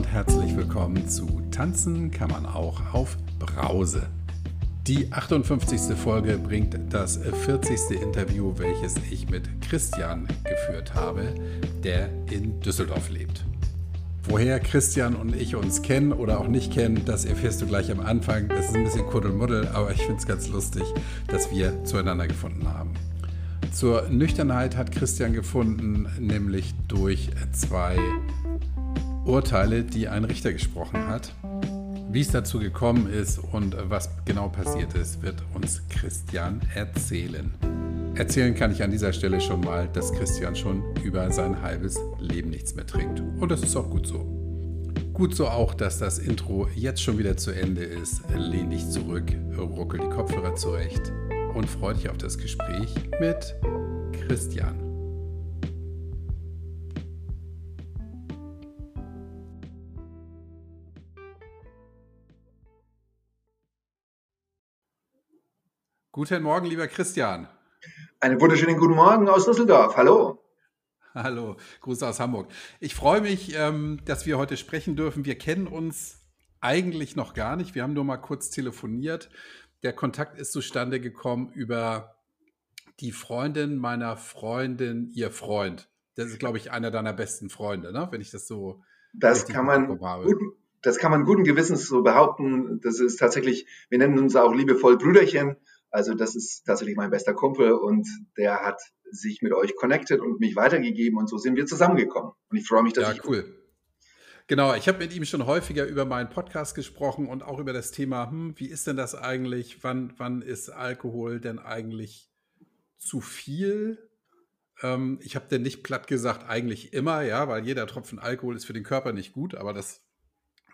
und herzlich willkommen zu Tanzen kann man auch auf Brause. Die 58. Folge bringt das 40. Interview, welches ich mit Christian geführt habe, der in Düsseldorf lebt. Woher Christian und ich uns kennen oder auch nicht kennen, das erfährst du gleich am Anfang. Das ist ein bisschen Kuddelmuddel, aber ich finde es ganz lustig, dass wir zueinander gefunden haben. Zur Nüchternheit hat Christian gefunden, nämlich durch zwei Urteile, die ein Richter gesprochen hat. Wie es dazu gekommen ist und was genau passiert ist, wird uns Christian erzählen. Erzählen kann ich an dieser Stelle schon mal, dass Christian schon über sein halbes Leben nichts mehr trinkt. Und das ist auch gut so. Gut so auch, dass das Intro jetzt schon wieder zu Ende ist. Lehn dich zurück, ruckel die Kopfhörer zurecht und freu dich auf das Gespräch mit Christian. Guten Morgen, lieber Christian. Einen wunderschönen guten Morgen aus Düsseldorf. Hallo. Hallo, Grüße aus Hamburg. Ich freue mich, ähm, dass wir heute sprechen dürfen. Wir kennen uns eigentlich noch gar nicht. Wir haben nur mal kurz telefoniert. Der Kontakt ist zustande gekommen über die Freundin meiner Freundin, ihr Freund. Das ist, glaube ich, einer deiner besten Freunde, ne? wenn ich das so. Das kann man gut, das kann man guten Gewissens so behaupten. Das ist tatsächlich, wir nennen uns auch liebevoll Brüderchen. Also das ist tatsächlich mein bester Kumpel und der hat sich mit euch connected und mich weitergegeben und so sind wir zusammengekommen. Und ich freue mich, dass ja, ich. cool. Genau, ich habe mit ihm schon häufiger über meinen Podcast gesprochen und auch über das Thema, hm, wie ist denn das eigentlich? Wann, wann ist Alkohol denn eigentlich zu viel? Ähm, ich habe denn nicht platt gesagt, eigentlich immer, ja, weil jeder Tropfen Alkohol ist für den Körper nicht gut, aber das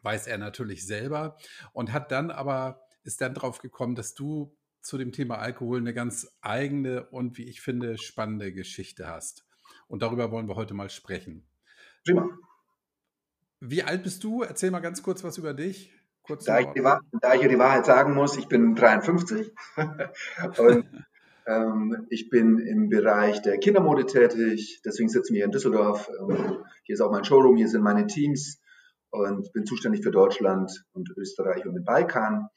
weiß er natürlich selber und hat dann aber, ist dann drauf gekommen, dass du zu dem Thema Alkohol eine ganz eigene und, wie ich finde, spannende Geschichte hast. Und darüber wollen wir heute mal sprechen. Prima. Wie alt bist du? Erzähl mal ganz kurz was über dich. Kurz da, ich die, da ich dir die Wahrheit sagen muss, ich bin 53 und ähm, ich bin im Bereich der Kindermode tätig. Deswegen sitzen wir hier in Düsseldorf. Ähm, hier ist auch mein Showroom, hier sind meine Teams und bin zuständig für Deutschland und Österreich und den Balkan.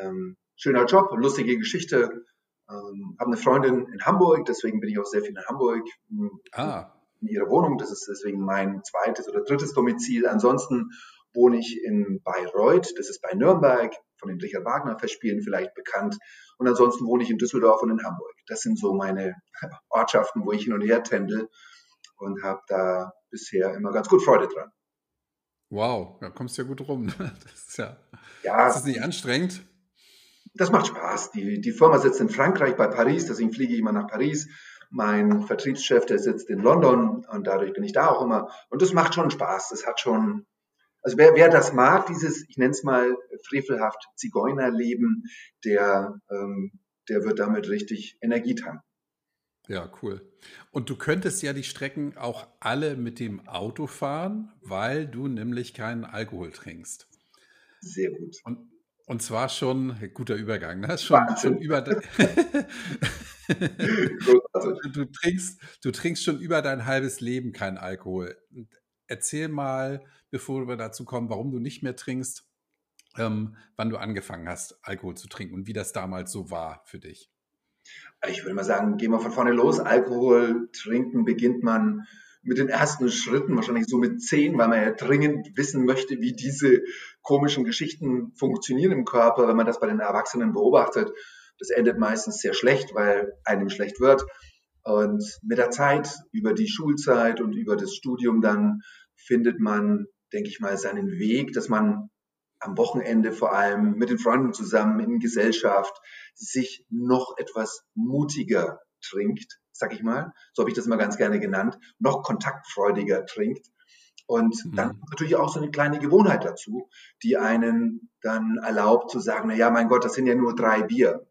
Ähm, schöner Job, lustige Geschichte. Ähm, habe eine Freundin in Hamburg, deswegen bin ich auch sehr viel in Hamburg. Ah. In ihrer Wohnung, das ist deswegen mein zweites oder drittes Domizil. Ansonsten wohne ich in Bayreuth, das ist bei Nürnberg, von den Richard Wagner Festspielen vielleicht bekannt. Und ansonsten wohne ich in Düsseldorf und in Hamburg. Das sind so meine Ortschaften, wo ich hin und her tendel und habe da bisher immer ganz gut Freude dran. Wow, da kommst du ja gut rum. Das ist ja, ja ist das nicht anstrengend? Das macht Spaß. Die, die Firma sitzt in Frankreich bei Paris, deswegen fliege ich immer nach Paris. Mein Vertriebschef, der sitzt in London und dadurch bin ich da auch immer. Und das macht schon Spaß. Das hat schon, also wer, wer das mag, dieses, ich nenne es mal frevelhaft Zigeunerleben, der, ähm, der wird damit richtig Energie tanken. Ja, cool. Und du könntest ja die Strecken auch alle mit dem Auto fahren, weil du nämlich keinen Alkohol trinkst. Sehr gut. Und und zwar schon, guter Übergang, ne? schon, schon über. du, trinkst, du trinkst schon über dein halbes Leben keinen Alkohol. Erzähl mal, bevor wir dazu kommen, warum du nicht mehr trinkst, ähm, wann du angefangen hast, Alkohol zu trinken und wie das damals so war für dich. Ich würde mal sagen, gehen wir von vorne los. Alkohol trinken beginnt man mit den ersten Schritten, wahrscheinlich so mit zehn, weil man ja dringend wissen möchte, wie diese komischen Geschichten funktionieren im Körper. Wenn man das bei den Erwachsenen beobachtet, das endet meistens sehr schlecht, weil einem schlecht wird. Und mit der Zeit, über die Schulzeit und über das Studium dann, findet man, denke ich mal, seinen Weg, dass man am Wochenende vor allem mit den Freunden zusammen in Gesellschaft sich noch etwas mutiger trinkt, sag ich mal, so habe ich das immer ganz gerne genannt, noch kontaktfreudiger trinkt. Und mhm. dann natürlich auch so eine kleine Gewohnheit dazu, die einen dann erlaubt zu sagen, na ja, mein Gott, das sind ja nur drei Bier.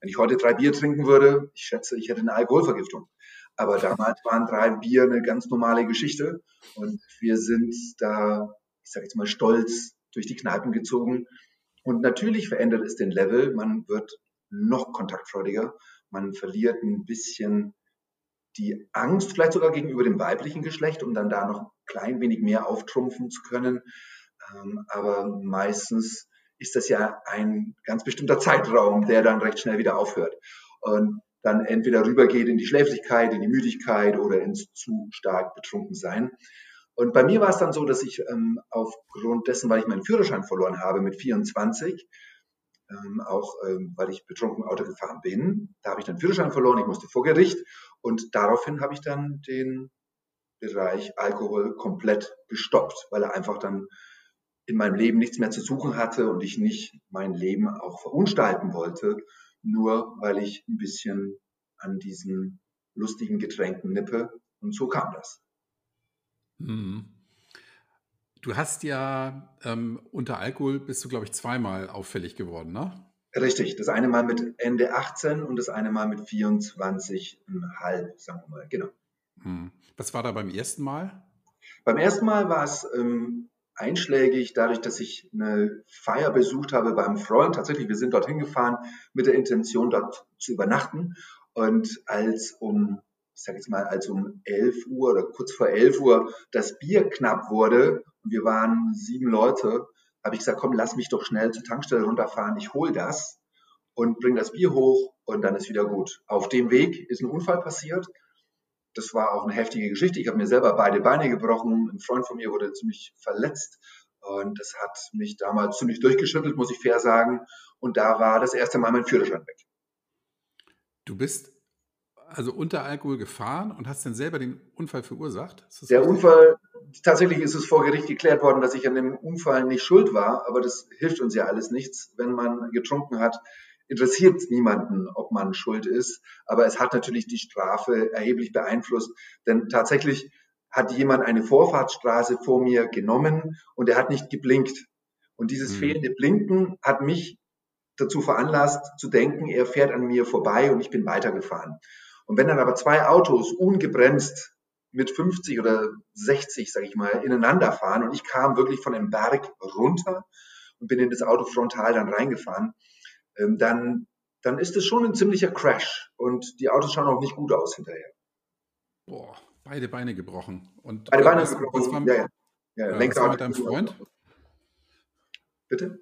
Wenn ich heute drei Bier trinken würde, ich schätze, ich hätte eine Alkoholvergiftung. Aber damals waren drei Bier eine ganz normale Geschichte und wir sind da, ich sage jetzt mal, stolz durch die Kneipen gezogen. Und natürlich verändert es den Level. Man wird noch kontaktfreudiger. Man verliert ein bisschen die Angst vielleicht sogar gegenüber dem weiblichen Geschlecht, um dann da noch ein klein wenig mehr auftrumpfen zu können. Ähm, aber meistens ist das ja ein ganz bestimmter Zeitraum, der dann recht schnell wieder aufhört. Und dann entweder rübergeht in die Schläfrigkeit, in die Müdigkeit oder ins zu stark betrunken sein. Und bei mir war es dann so, dass ich ähm, aufgrund dessen, weil ich meinen Führerschein verloren habe mit 24, ähm, auch ähm, weil ich betrunken Auto gefahren bin, da habe ich den Führerschein verloren, ich musste vor Gericht und daraufhin habe ich dann den Bereich Alkohol komplett gestoppt, weil er einfach dann in meinem Leben nichts mehr zu suchen hatte und ich nicht mein Leben auch verunstalten wollte, nur weil ich ein bisschen an diesen lustigen Getränken nippe. Und so kam das. Mhm. Du hast ja ähm, unter Alkohol bist du, glaube ich, zweimal auffällig geworden, ne? Richtig, das eine Mal mit Ende 18 und das eine Mal mit 24,5, sagen wir mal, genau. Hm. Was war da beim ersten Mal? Beim ersten Mal war es ähm, einschlägig, dadurch, dass ich eine Feier besucht habe beim Freund. Tatsächlich, wir sind dorthin gefahren mit der Intention, dort zu übernachten. Und als um ich sage jetzt mal, als um 11 Uhr oder kurz vor 11 Uhr das Bier knapp wurde und wir waren sieben Leute, habe ich gesagt, komm, lass mich doch schnell zur Tankstelle runterfahren, ich hol das und bring das Bier hoch und dann ist wieder gut. Auf dem Weg ist ein Unfall passiert. Das war auch eine heftige Geschichte. Ich habe mir selber beide Beine gebrochen. Ein Freund von mir wurde ziemlich verletzt. Und das hat mich damals ziemlich durchgeschüttelt, muss ich fair sagen. Und da war das erste Mal mein Führerschein weg. Du bist also unter Alkohol gefahren und hast dann selber den Unfall verursacht? Der richtig? Unfall, tatsächlich ist es vor Gericht geklärt worden, dass ich an dem Unfall nicht schuld war, aber das hilft uns ja alles nichts. Wenn man getrunken hat, interessiert es niemanden, ob man schuld ist. Aber es hat natürlich die Strafe erheblich beeinflusst, denn tatsächlich hat jemand eine Vorfahrtsstraße vor mir genommen und er hat nicht geblinkt. Und dieses mhm. fehlende Blinken hat mich dazu veranlasst zu denken, er fährt an mir vorbei und ich bin weitergefahren. Und wenn dann aber zwei Autos ungebremst mit 50 oder 60, sage ich mal, ineinander fahren und ich kam wirklich von dem Berg runter und bin in das Auto frontal dann reingefahren, ähm, dann, dann ist es schon ein ziemlicher Crash und die Autos schauen auch nicht gut aus hinterher. Boah, beide Beine gebrochen. Und beide Beine was, gebrochen, was war, ja, ja. ja, ja was war mit deinem Freund? Bitte?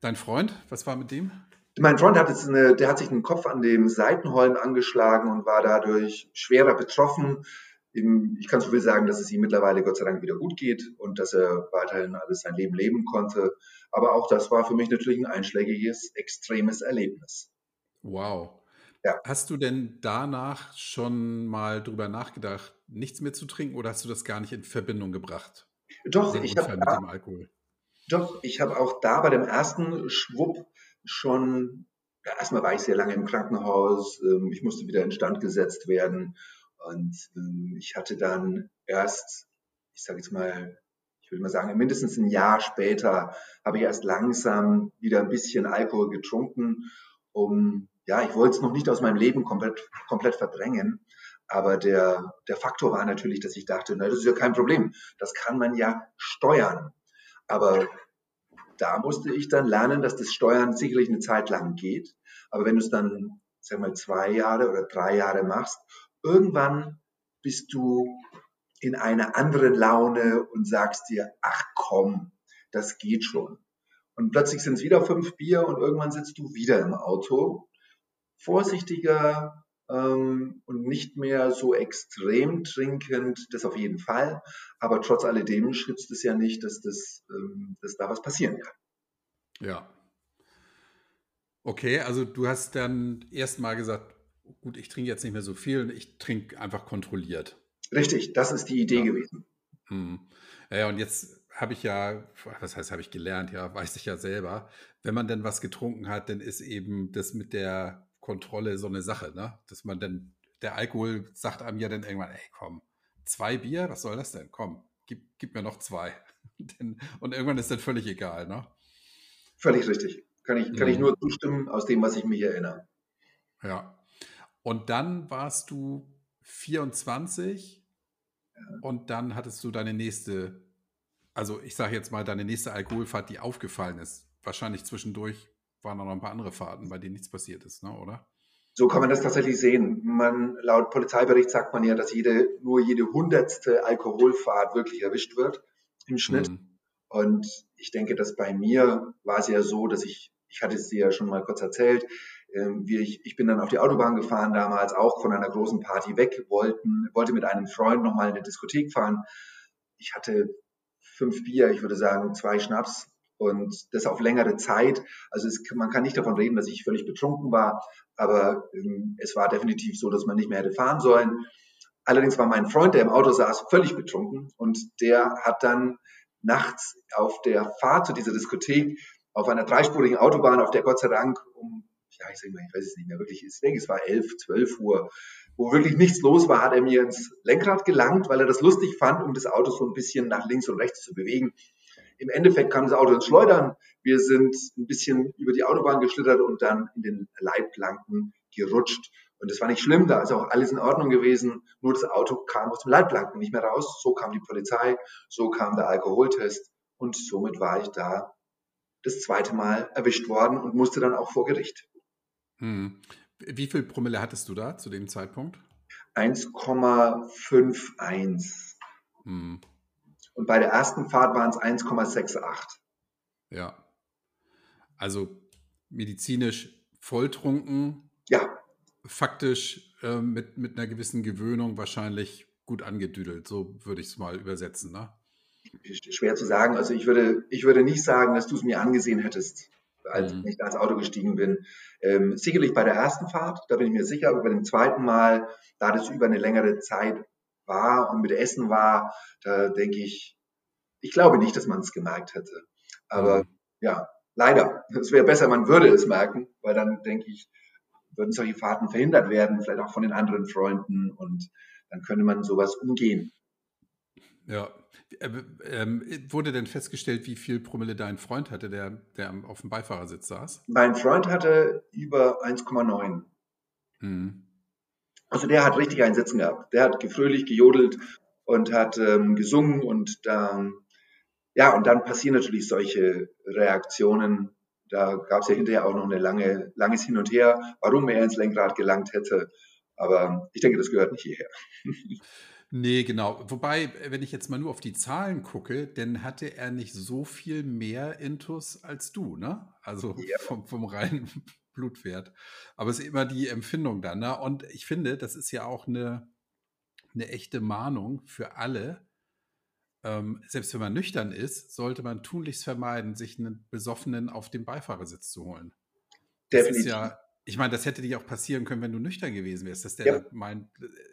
Dein Freund, was war mit dem? Mein Freund hat jetzt eine, der hat sich den Kopf an dem Seitenholm angeschlagen und war dadurch schwerer betroffen. Ich kann so viel sagen, dass es ihm mittlerweile Gott sei Dank wieder gut geht und dass er weiterhin alles sein Leben leben konnte. Aber auch das war für mich natürlich ein einschlägiges, extremes Erlebnis. Wow. Ja. Hast du denn danach schon mal drüber nachgedacht, nichts mehr zu trinken oder hast du das gar nicht in Verbindung gebracht? Doch, ich habe Doch, ich habe auch da bei dem ersten Schwupp schon, ja, erstmal war ich sehr lange im Krankenhaus, ähm, ich musste wieder instand gesetzt werden und ähm, ich hatte dann erst, ich sage jetzt mal, ich würde mal sagen, mindestens ein Jahr später habe ich erst langsam wieder ein bisschen Alkohol getrunken, um, ja, ich wollte es noch nicht aus meinem Leben komplett, komplett verdrängen, aber der, der Faktor war natürlich, dass ich dachte, na, das ist ja kein Problem, das kann man ja steuern. Aber da musste ich dann lernen, dass das Steuern sicherlich eine Zeit lang geht. Aber wenn du es dann, sag mal, zwei Jahre oder drei Jahre machst, irgendwann bist du in einer anderen Laune und sagst dir, ach komm, das geht schon. Und plötzlich sind es wieder fünf Bier und irgendwann sitzt du wieder im Auto. Vorsichtiger, ähm, und nicht mehr so extrem trinkend, das auf jeden Fall. Aber trotz alledem schützt es ja nicht, dass, das, ähm, dass da was passieren kann. Ja. Okay, also du hast dann erstmal gesagt, gut, ich trinke jetzt nicht mehr so viel, ich trinke einfach kontrolliert. Richtig, das ist die Idee ja. gewesen. Hm. Ja, und jetzt habe ich ja, was heißt, habe ich gelernt, ja, weiß ich ja selber, wenn man denn was getrunken hat, dann ist eben das mit der Kontrolle so eine Sache, ne? Dass man dann, der Alkohol sagt einem ja dann irgendwann, ey, komm, zwei Bier, was soll das denn? Komm, gib, gib mir noch zwei. Und irgendwann ist das völlig egal, ne? Völlig richtig. Kann ich, kann mhm. ich nur zustimmen aus dem, was ich mich erinnere. Ja. Und dann warst du 24 ja. und dann hattest du deine nächste, also ich sage jetzt mal, deine nächste Alkoholfahrt, die aufgefallen ist. Wahrscheinlich zwischendurch waren auch noch ein paar andere Fahrten, bei denen nichts passiert ist, ne, oder? So kann man das tatsächlich sehen. Man, laut Polizeibericht sagt man ja, dass jede, nur jede hundertste Alkoholfahrt wirklich erwischt wird im Schnitt. Mhm. Und ich denke, dass bei mir war es ja so, dass ich, ich hatte es dir ja schon mal kurz erzählt, ähm, wie ich, ich bin dann auf die Autobahn gefahren damals, auch von einer großen Party weg, wollten, wollte mit einem Freund nochmal in eine Diskothek fahren. Ich hatte fünf Bier, ich würde sagen zwei Schnaps und das auf längere Zeit. Also es, man kann nicht davon reden, dass ich völlig betrunken war, aber ähm, es war definitiv so, dass man nicht mehr hätte fahren sollen. Allerdings war mein Freund, der im Auto saß, völlig betrunken und der hat dann nachts auf der Fahrt zu dieser Diskothek auf einer dreispurigen Autobahn, auf der Gott sei Dank um, ja, ich sag mal, ich weiß es nicht mehr wirklich, ich denke, es war elf, zwölf Uhr, wo wirklich nichts los war, hat er mir ins Lenkrad gelangt, weil er das lustig fand, um das Auto so ein bisschen nach links und rechts zu bewegen. Im Endeffekt kam das Auto ins Schleudern. Wir sind ein bisschen über die Autobahn geschlittert und dann in den Leitplanken gerutscht. Und das war nicht schlimm, da ist auch alles in Ordnung gewesen. Nur das Auto kam aus dem Leitplanken nicht mehr raus. So kam die Polizei, so kam der Alkoholtest und somit war ich da das zweite Mal erwischt worden und musste dann auch vor Gericht. Hm. Wie viel Promille hattest du da zu dem Zeitpunkt? 1,51. Hm. Und bei der ersten Fahrt waren es 1,68. Ja. Also medizinisch volltrunken. Ja faktisch äh, mit, mit einer gewissen Gewöhnung wahrscheinlich gut angedüdelt. So würde ich es mal übersetzen. Ne? Schwer zu sagen. Also ich würde, ich würde nicht sagen, dass du es mir angesehen hättest, als mhm. ich ins Auto gestiegen bin. Ähm, sicherlich bei der ersten Fahrt, da bin ich mir sicher, aber bei dem zweiten Mal, da das über eine längere Zeit war und mit Essen war, da denke ich, ich glaube nicht, dass man es gemerkt hätte. Aber mhm. ja, leider. Es wäre besser, man würde es merken, weil dann denke ich, würden solche Fahrten verhindert werden, vielleicht auch von den anderen Freunden und dann könnte man sowas umgehen. Ja. Äh, ähm, wurde denn festgestellt, wie viel Promille dein Freund hatte, der, der auf dem Beifahrersitz saß? Mein Freund hatte über 1,9. Mhm. Also der hat richtig einen Sitzen gehabt. Der hat gefröhlich gejodelt und hat ähm, gesungen und ähm, ja, und dann passieren natürlich solche Reaktionen, da gab es ja hinterher auch noch ein lange, langes Hin und Her, warum er ins Lenkrad gelangt hätte. Aber ich denke, das gehört nicht hierher. Nee, genau. Wobei, wenn ich jetzt mal nur auf die Zahlen gucke, dann hatte er nicht so viel mehr Intus als du, ne? Also ja. vom, vom reinen Blutwert. Aber es ist immer die Empfindung dann, ne? Und ich finde, das ist ja auch eine, eine echte Mahnung für alle, ähm, selbst wenn man nüchtern ist, sollte man tunlichst vermeiden, sich einen Besoffenen auf dem Beifahrersitz zu holen. Definitiv. Ja, ich meine, das hätte dir auch passieren können, wenn du nüchtern gewesen wärst, dass der ja. meint,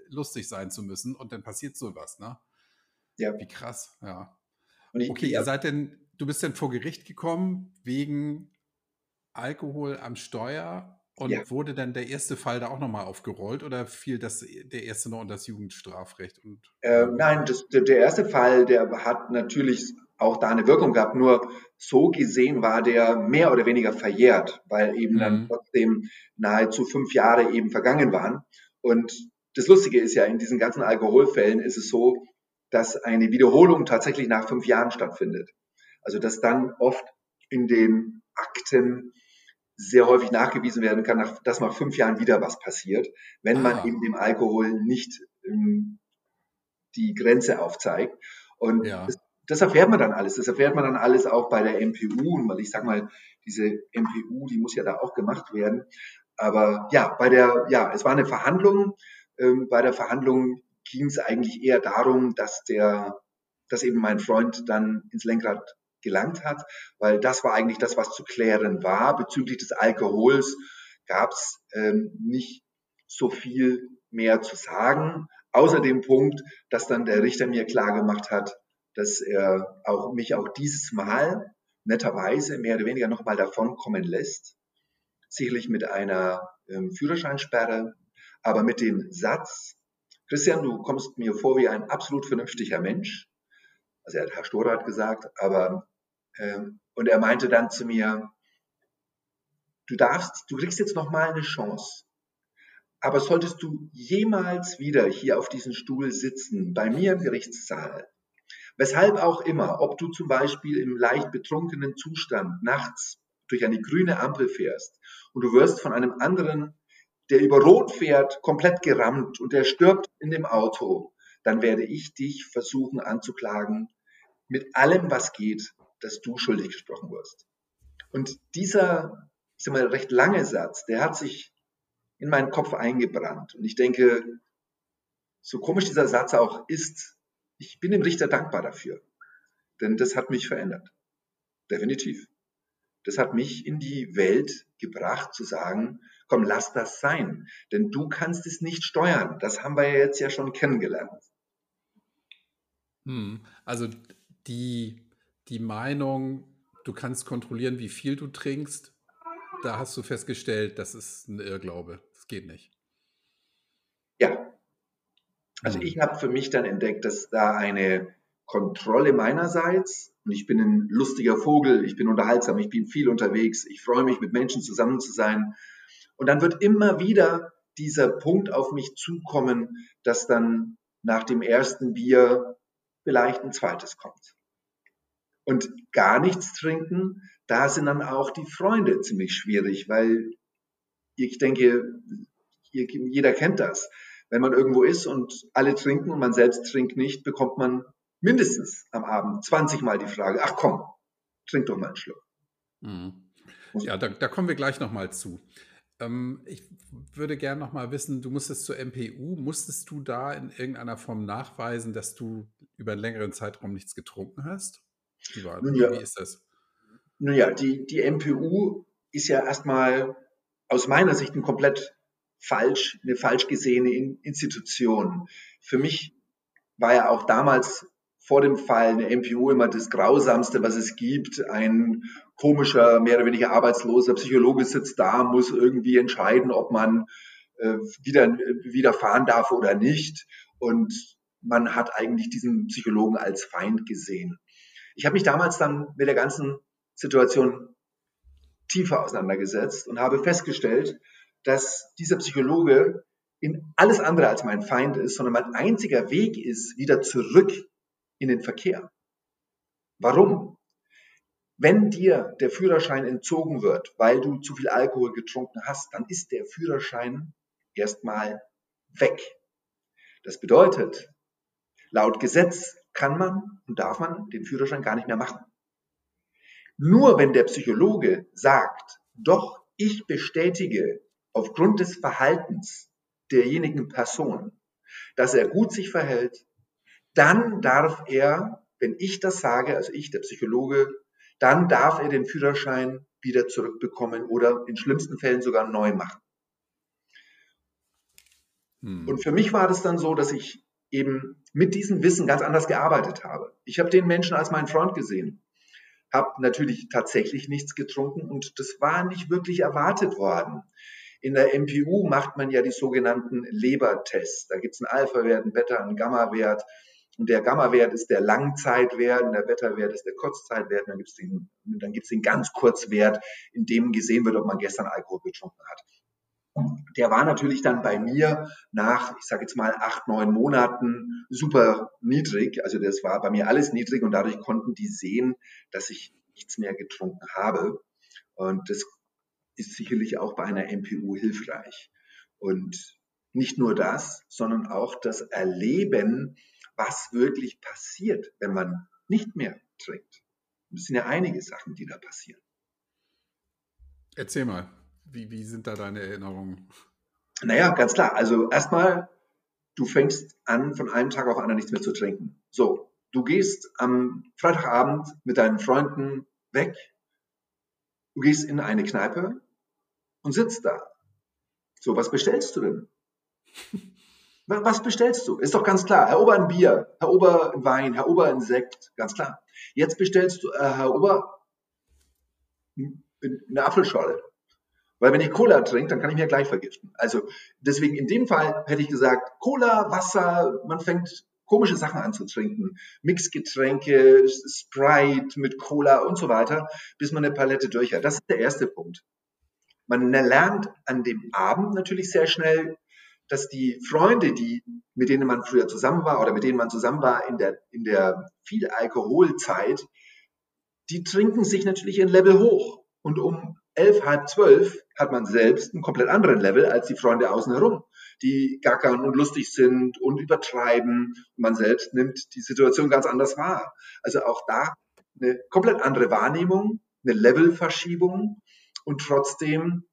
lustig sein zu müssen und dann passiert sowas, ne? Ja. Wie krass, ja. Ich, okay, ja. ihr seid denn, du bist denn vor Gericht gekommen wegen Alkohol am Steuer und ja. wurde dann der erste Fall da auch nochmal aufgerollt oder fiel das der erste noch unter das Jugendstrafrecht? Und, äh, nein, das, der, erste Fall, der hat natürlich auch da eine Wirkung gehabt. Nur so gesehen war der mehr oder weniger verjährt, weil eben mhm. dann trotzdem nahezu fünf Jahre eben vergangen waren. Und das Lustige ist ja, in diesen ganzen Alkoholfällen ist es so, dass eine Wiederholung tatsächlich nach fünf Jahren stattfindet. Also dass dann oft in den Akten sehr häufig nachgewiesen werden kann, dass nach fünf Jahren wieder was passiert, wenn man ah. eben dem Alkohol nicht ähm, die Grenze aufzeigt. Und ja. das, das, erfährt man dann alles. Das erfährt man dann alles auch bei der MPU, weil ich sage mal, diese MPU, die muss ja da auch gemacht werden. Aber ja, bei der, ja, es war eine Verhandlung. Ähm, bei der Verhandlung ging es eigentlich eher darum, dass der, dass eben mein Freund dann ins Lenkrad gelangt hat, weil das war eigentlich das, was zu klären war. Bezüglich des Alkohols gab es ähm, nicht so viel mehr zu sagen, außer dem Punkt, dass dann der Richter mir klar gemacht hat, dass er auch mich auch dieses Mal netterweise mehr oder weniger nochmal davon kommen lässt. Sicherlich mit einer ähm, Führerscheinsperre, aber mit dem Satz, Christian, du kommst mir vor wie ein absolut vernünftiger Mensch. Also er hat Herr Storer gesagt, aber und er meinte dann zu mir, du darfst, du kriegst jetzt noch mal eine Chance. Aber solltest du jemals wieder hier auf diesem Stuhl sitzen, bei mir im Gerichtssaal, weshalb auch immer, ob du zum Beispiel im leicht betrunkenen Zustand nachts durch eine grüne Ampel fährst und du wirst von einem anderen, der über Rot fährt, komplett gerammt und der stirbt in dem Auto, dann werde ich dich versuchen anzuklagen mit allem, was geht, dass du schuldig gesprochen wirst. Und dieser, ich sag mal, recht lange Satz, der hat sich in meinen Kopf eingebrannt. Und ich denke, so komisch dieser Satz auch ist, ich bin dem Richter dankbar dafür. Denn das hat mich verändert. Definitiv. Das hat mich in die Welt gebracht zu sagen, komm, lass das sein. Denn du kannst es nicht steuern. Das haben wir ja jetzt ja schon kennengelernt. Hm, also die, die Meinung, du kannst kontrollieren, wie viel du trinkst, da hast du festgestellt, das ist ein Irrglaube. Das geht nicht. Ja. Also ich habe für mich dann entdeckt, dass da eine Kontrolle meinerseits und ich bin ein lustiger Vogel, ich bin unterhaltsam, ich bin viel unterwegs, ich freue mich, mit Menschen zusammen zu sein. Und dann wird immer wieder dieser Punkt auf mich zukommen, dass dann nach dem ersten Bier vielleicht ein zweites kommt. Und gar nichts trinken, da sind dann auch die Freunde ziemlich schwierig, weil ich denke, jeder kennt das. Wenn man irgendwo ist und alle trinken und man selbst trinkt nicht, bekommt man mindestens am Abend 20 Mal die Frage, ach komm, trink doch mal einen Schluck. Mhm. Ja, da, da, kommen wir gleich nochmal zu. Ähm, ich würde gerne nochmal wissen, du musstest zur MPU, musstest du da in irgendeiner Form nachweisen, dass du über einen längeren Zeitraum nichts getrunken hast? Wie, war, ja. wie ist das? Nun ja, die, die MPU ist ja erstmal aus meiner Sicht ein komplett falsch, eine falsch gesehene Institution. Für mich war ja auch damals vor dem Fall eine MPU immer das Grausamste, was es gibt. Ein komischer, mehr oder weniger arbeitsloser Psychologe sitzt da, muss irgendwie entscheiden, ob man äh, wieder, wieder fahren darf oder nicht. Und man hat eigentlich diesen Psychologen als Feind gesehen. Ich habe mich damals dann mit der ganzen Situation tiefer auseinandergesetzt und habe festgestellt, dass dieser Psychologe in alles andere als mein Feind ist, sondern mein einziger Weg ist, wieder zurück in den Verkehr. Warum? Wenn dir der Führerschein entzogen wird, weil du zu viel Alkohol getrunken hast, dann ist der Führerschein erstmal weg. Das bedeutet, laut Gesetz kann man und darf man den Führerschein gar nicht mehr machen. Nur wenn der Psychologe sagt, doch, ich bestätige aufgrund des Verhaltens derjenigen Person, dass er gut sich verhält, dann darf er, wenn ich das sage, also ich, der Psychologe, dann darf er den Führerschein wieder zurückbekommen oder in schlimmsten Fällen sogar neu machen. Hm. Und für mich war das dann so, dass ich eben mit diesem Wissen ganz anders gearbeitet habe. Ich habe den Menschen als meinen Freund gesehen, habe natürlich tatsächlich nichts getrunken und das war nicht wirklich erwartet worden. In der MPU macht man ja die sogenannten Lebertests. Da gibt es einen Alpha-Wert, einen Beta, einen Gamma-Wert. Und der Gamma-Wert ist der Langzeitwert und der Beta-Wert ist der Kurzzeitwert. Und dann gibt es den, den ganz Kurzwert, in dem gesehen wird, ob man gestern Alkohol getrunken hat. Der war natürlich dann bei mir nach, ich sage jetzt mal, acht, neun Monaten super niedrig. Also das war bei mir alles niedrig und dadurch konnten die sehen, dass ich nichts mehr getrunken habe. Und das ist sicherlich auch bei einer MPU hilfreich. Und nicht nur das, sondern auch das Erleben, was wirklich passiert, wenn man nicht mehr trinkt. Es sind ja einige Sachen, die da passieren. Erzähl mal, wie, wie sind da deine Erinnerungen? Naja, ganz klar. Also erstmal, du fängst an, von einem Tag auf den anderen nichts mehr zu trinken. So, du gehst am Freitagabend mit deinen Freunden weg, du gehst in eine Kneipe und sitzt da. So, was bestellst du denn? Was bestellst du? Ist doch ganz klar. Herr Ober ein Bier, Herr Ober ein Wein, Herr Ober ein Sekt, ganz klar. Jetzt bestellst du, äh, Herr Ober, eine Apfelschorle. Weil wenn ich Cola trinke, dann kann ich mir gleich vergiften. Also deswegen in dem Fall hätte ich gesagt, Cola, Wasser, man fängt komische Sachen an zu trinken. Mixgetränke, Sprite mit Cola und so weiter, bis man eine Palette durch hat. Das ist der erste Punkt. Man lernt an dem Abend natürlich sehr schnell, dass die Freunde, die, mit denen man früher zusammen war oder mit denen man zusammen war in der, in der viel Alkoholzeit, die trinken sich natürlich ein Level hoch. Und um elf, halb zwölf hat man selbst einen komplett anderen Level als die Freunde außen herum, die gackern und lustig sind und übertreiben. Und man selbst nimmt die Situation ganz anders wahr. Also auch da eine komplett andere Wahrnehmung, eine Levelverschiebung und trotzdem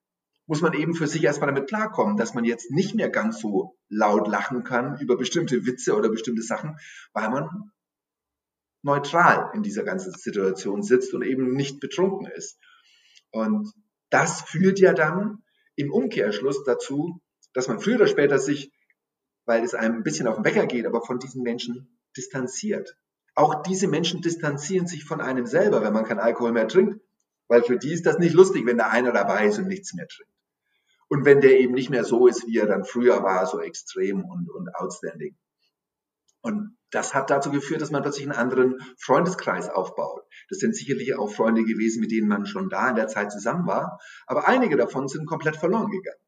muss man eben für sich erstmal damit klarkommen, dass man jetzt nicht mehr ganz so laut lachen kann über bestimmte Witze oder bestimmte Sachen, weil man neutral in dieser ganzen Situation sitzt und eben nicht betrunken ist. Und das führt ja dann im Umkehrschluss dazu, dass man früher oder später sich, weil es einem ein bisschen auf den Wecker geht, aber von diesen Menschen distanziert. Auch diese Menschen distanzieren sich von einem selber, wenn man keinen Alkohol mehr trinkt, weil für die ist das nicht lustig, wenn da einer dabei ist und nichts mehr trinkt. Und wenn der eben nicht mehr so ist, wie er dann früher war, so extrem und, und outstanding. Und das hat dazu geführt, dass man plötzlich einen anderen Freundeskreis aufbaut. Das sind sicherlich auch Freunde gewesen, mit denen man schon da in der Zeit zusammen war, aber einige davon sind komplett verloren gegangen.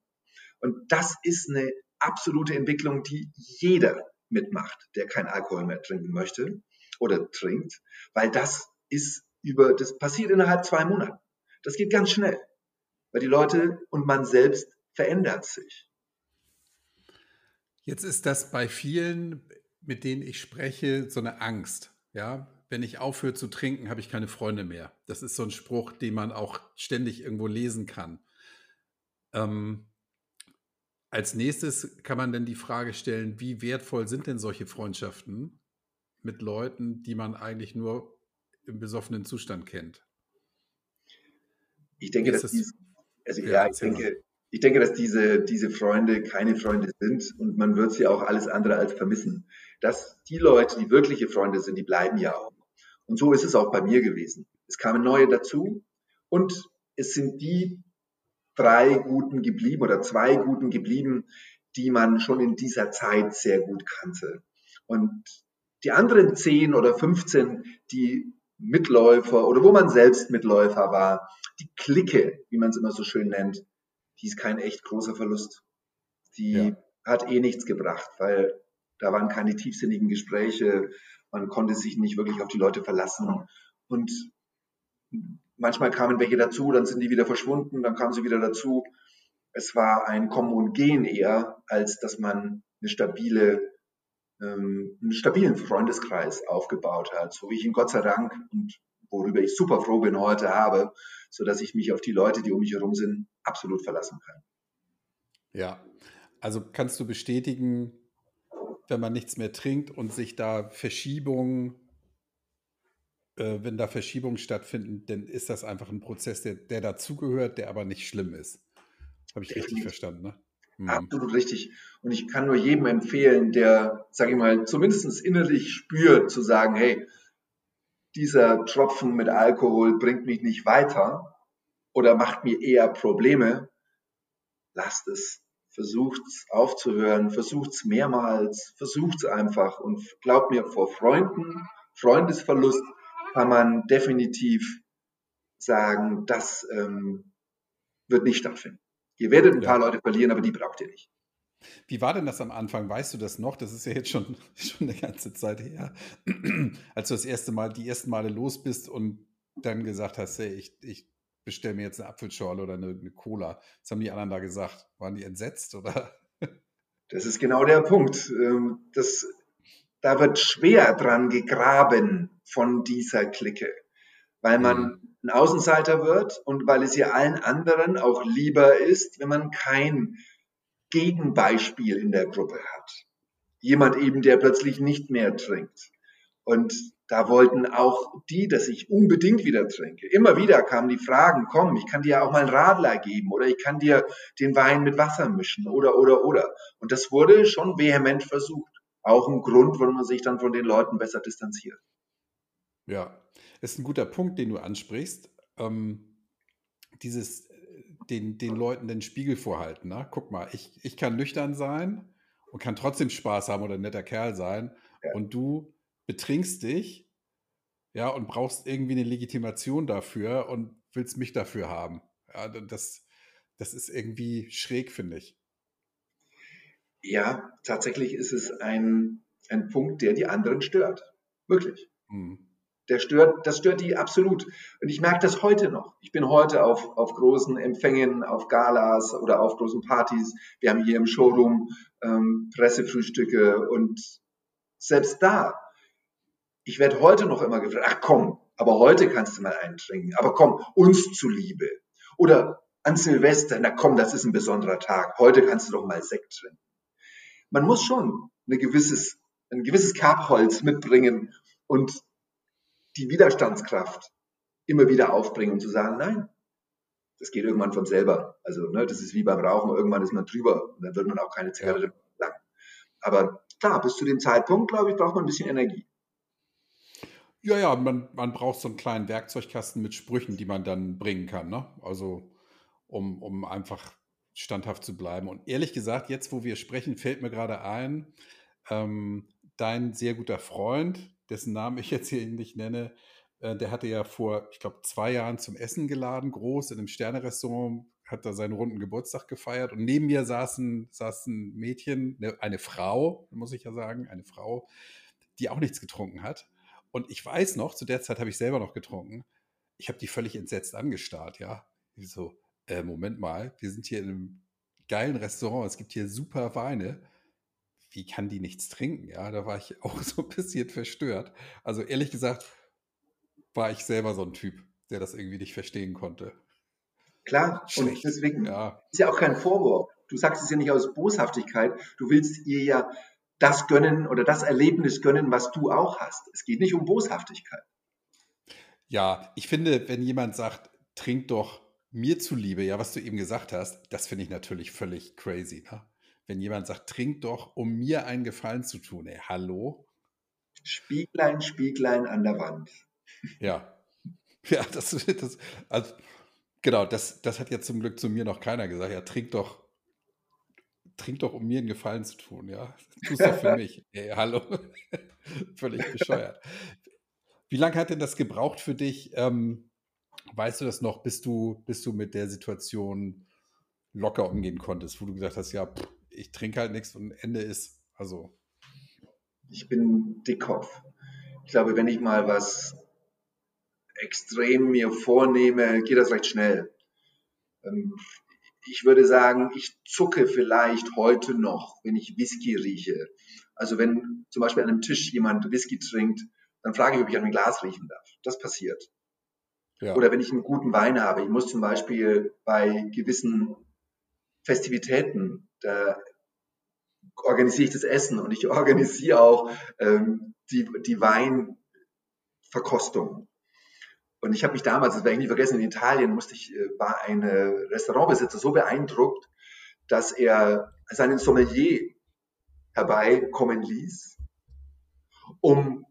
Und das ist eine absolute Entwicklung, die jeder mitmacht, der kein Alkohol mehr trinken möchte oder trinkt, weil das ist über, das passiert innerhalb zwei Monaten. Das geht ganz schnell, weil die Leute und man selbst verändert sich. Jetzt ist das bei vielen, mit denen ich spreche, so eine Angst. Ja, wenn ich aufhöre zu trinken, habe ich keine Freunde mehr. Das ist so ein Spruch, den man auch ständig irgendwo lesen kann. Ähm, als nächstes kann man dann die Frage stellen, wie wertvoll sind denn solche Freundschaften mit Leuten, die man eigentlich nur im besoffenen Zustand kennt? Ich denke, dass dies, also ja, ja ich denke, ich denke, dass diese, diese Freunde keine Freunde sind und man wird sie auch alles andere als vermissen. Dass die Leute, die wirkliche Freunde sind, die bleiben ja auch. Und so ist es auch bei mir gewesen. Es kamen neue dazu und es sind die drei Guten geblieben oder zwei Guten geblieben, die man schon in dieser Zeit sehr gut kannte. Und die anderen zehn oder 15, die Mitläufer oder wo man selbst Mitläufer war, die Clique, wie man es immer so schön nennt, die ist kein echt großer Verlust. Die ja. hat eh nichts gebracht, weil da waren keine tiefsinnigen Gespräche, man konnte sich nicht wirklich auf die Leute verlassen und manchmal kamen welche dazu, dann sind die wieder verschwunden, dann kamen sie wieder dazu. Es war ein Kommen und Gehen eher, als dass man eine stabile, ähm, einen stabilen Freundeskreis aufgebaut hat, so wie ich ihn Gott sei Dank und worüber ich super froh bin heute habe, so dass ich mich auf die Leute, die um mich herum sind, absolut verlassen kann. Ja, also kannst du bestätigen, wenn man nichts mehr trinkt und sich da Verschiebungen, äh, wenn da Verschiebungen stattfinden, dann ist das einfach ein Prozess, der, der dazugehört, der aber nicht schlimm ist. Habe ich richtig verstanden, ne? Mhm. Absolut richtig. Und ich kann nur jedem empfehlen, der, sage ich mal, zumindest innerlich spürt, zu sagen, hey, dieser Tropfen mit Alkohol bringt mich nicht weiter oder macht mir eher Probleme, lasst es. Versucht's aufzuhören, versucht's mehrmals, versucht's einfach und glaubt mir, vor Freunden, Freundesverlust kann man definitiv sagen, das ähm, wird nicht stattfinden. Ihr werdet ein ja. paar Leute verlieren, aber die braucht ihr nicht. Wie war denn das am Anfang? Weißt du das noch? Das ist ja jetzt schon, schon eine ganze Zeit her, als du das erste Mal, die ersten Male los bist und dann gesagt hast, hey, ich, ich bestelle mir jetzt eine Apfelschorle oder eine, eine Cola. Was haben die anderen da gesagt? Waren die entsetzt oder? Das ist genau der Punkt. Ähm, das, da wird schwer dran gegraben von dieser Clique, weil man mhm. ein Außenseiter wird und weil es ja allen anderen auch lieber ist, wenn man kein Gegenbeispiel in der Gruppe hat. Jemand eben, der plötzlich nicht mehr trinkt. Und da wollten auch die, dass ich unbedingt wieder trinke. Immer wieder kamen die Fragen, komm, ich kann dir auch mal einen Radler geben oder ich kann dir den Wein mit Wasser mischen oder, oder, oder. Und das wurde schon vehement versucht. Auch ein Grund, warum man sich dann von den Leuten besser distanziert. Ja, ist ein guter Punkt, den du ansprichst. Ähm, dieses den, den Leuten den Spiegel vorhalten. Ne? Guck mal, ich, ich kann nüchtern sein und kann trotzdem Spaß haben oder ein netter Kerl sein. Ja. Und du betrinkst dich, ja, und brauchst irgendwie eine Legitimation dafür und willst mich dafür haben. Ja, das, das ist irgendwie schräg, finde ich. Ja, tatsächlich ist es ein, ein Punkt, der die anderen stört. Wirklich. Mhm. Der stört, das stört die absolut. Und ich merke das heute noch. Ich bin heute auf, auf großen Empfängen, auf Galas oder auf großen Partys. Wir haben hier im Showroom ähm, Pressefrühstücke und selbst da, ich werde heute noch immer gefragt, ach komm, aber heute kannst du mal einen trinken. Aber komm, uns zuliebe. Oder an Silvester, na komm, das ist ein besonderer Tag. Heute kannst du doch mal Sekt trinken. Man muss schon ein gewisses, ein gewisses Kerbholz mitbringen und die Widerstandskraft immer wieder aufbringen und zu sagen, nein, das geht irgendwann von selber. Also ne, das ist wie beim Rauchen, irgendwann ist man drüber und dann wird man auch keine Zigarette lang. Aber klar, bis zu dem Zeitpunkt, glaube ich, braucht man ein bisschen Energie. Ja, ja, man, man braucht so einen kleinen Werkzeugkasten mit Sprüchen, die man dann bringen kann. Ne? Also um, um einfach standhaft zu bleiben. Und ehrlich gesagt, jetzt, wo wir sprechen, fällt mir gerade ein, ähm, dein sehr guter Freund, dessen Namen ich jetzt hier nicht nenne, äh, der hatte ja vor, ich glaube, zwei Jahren zum Essen geladen, groß in einem Sternerestaurant, hat da seinen runden Geburtstag gefeiert und neben mir saß ein, Mädchen, eine, eine Frau, muss ich ja sagen, eine Frau, die auch nichts getrunken hat. Und ich weiß noch, zu der Zeit habe ich selber noch getrunken, ich habe die völlig entsetzt angestarrt, ja. Ich so, äh, Moment mal, wir sind hier in einem geilen Restaurant, es gibt hier super Weine. Wie kann die nichts trinken? Ja, da war ich auch so ein bisschen verstört. Also ehrlich gesagt, war ich selber so ein Typ, der das irgendwie nicht verstehen konnte. Klar, Schlecht. und deswegen ja. ist ja auch kein Vorwurf. Du sagst es ja nicht aus Boshaftigkeit. Du willst ihr ja das gönnen oder das Erlebnis gönnen, was du auch hast. Es geht nicht um Boshaftigkeit. Ja, ich finde, wenn jemand sagt, trink doch mir zuliebe, ja, was du eben gesagt hast, das finde ich natürlich völlig crazy. Ne? Wenn jemand sagt, trink doch, um mir einen Gefallen zu tun, ey, hallo? Spieglein, Spieglein an der Wand. Ja. Ja, das, das also, genau, das, das hat ja zum Glück zu mir noch keiner gesagt. Ja, trink doch, trink doch, um mir einen Gefallen zu tun, ja. Tust doch für mich. Ey, hallo. Völlig bescheuert. Wie lange hat denn das gebraucht für dich? Ähm, weißt du das noch, bis du, bis du mit der Situation locker umgehen konntest, wo du gesagt hast, ja, pff, ich trinke halt nichts und Ende ist, also. Ich bin Dickkopf. Ich glaube, wenn ich mal was extrem mir vornehme, geht das recht schnell. Ähm, ich würde sagen, ich zucke vielleicht heute noch, wenn ich Whisky rieche. Also wenn zum Beispiel an einem Tisch jemand Whisky trinkt, dann frage ich, ob ich an einem Glas riechen darf. Das passiert. Ja. Oder wenn ich einen guten Wein habe. Ich muss zum Beispiel bei gewissen Festivitäten, da organisiere ich das Essen und ich organisiere auch ähm, die, die Weinverkostung. Und ich habe mich damals, das werde ich nie vergessen, in Italien musste ich, äh, war ein Restaurantbesitzer so beeindruckt, dass er seinen Sommelier herbeikommen ließ, um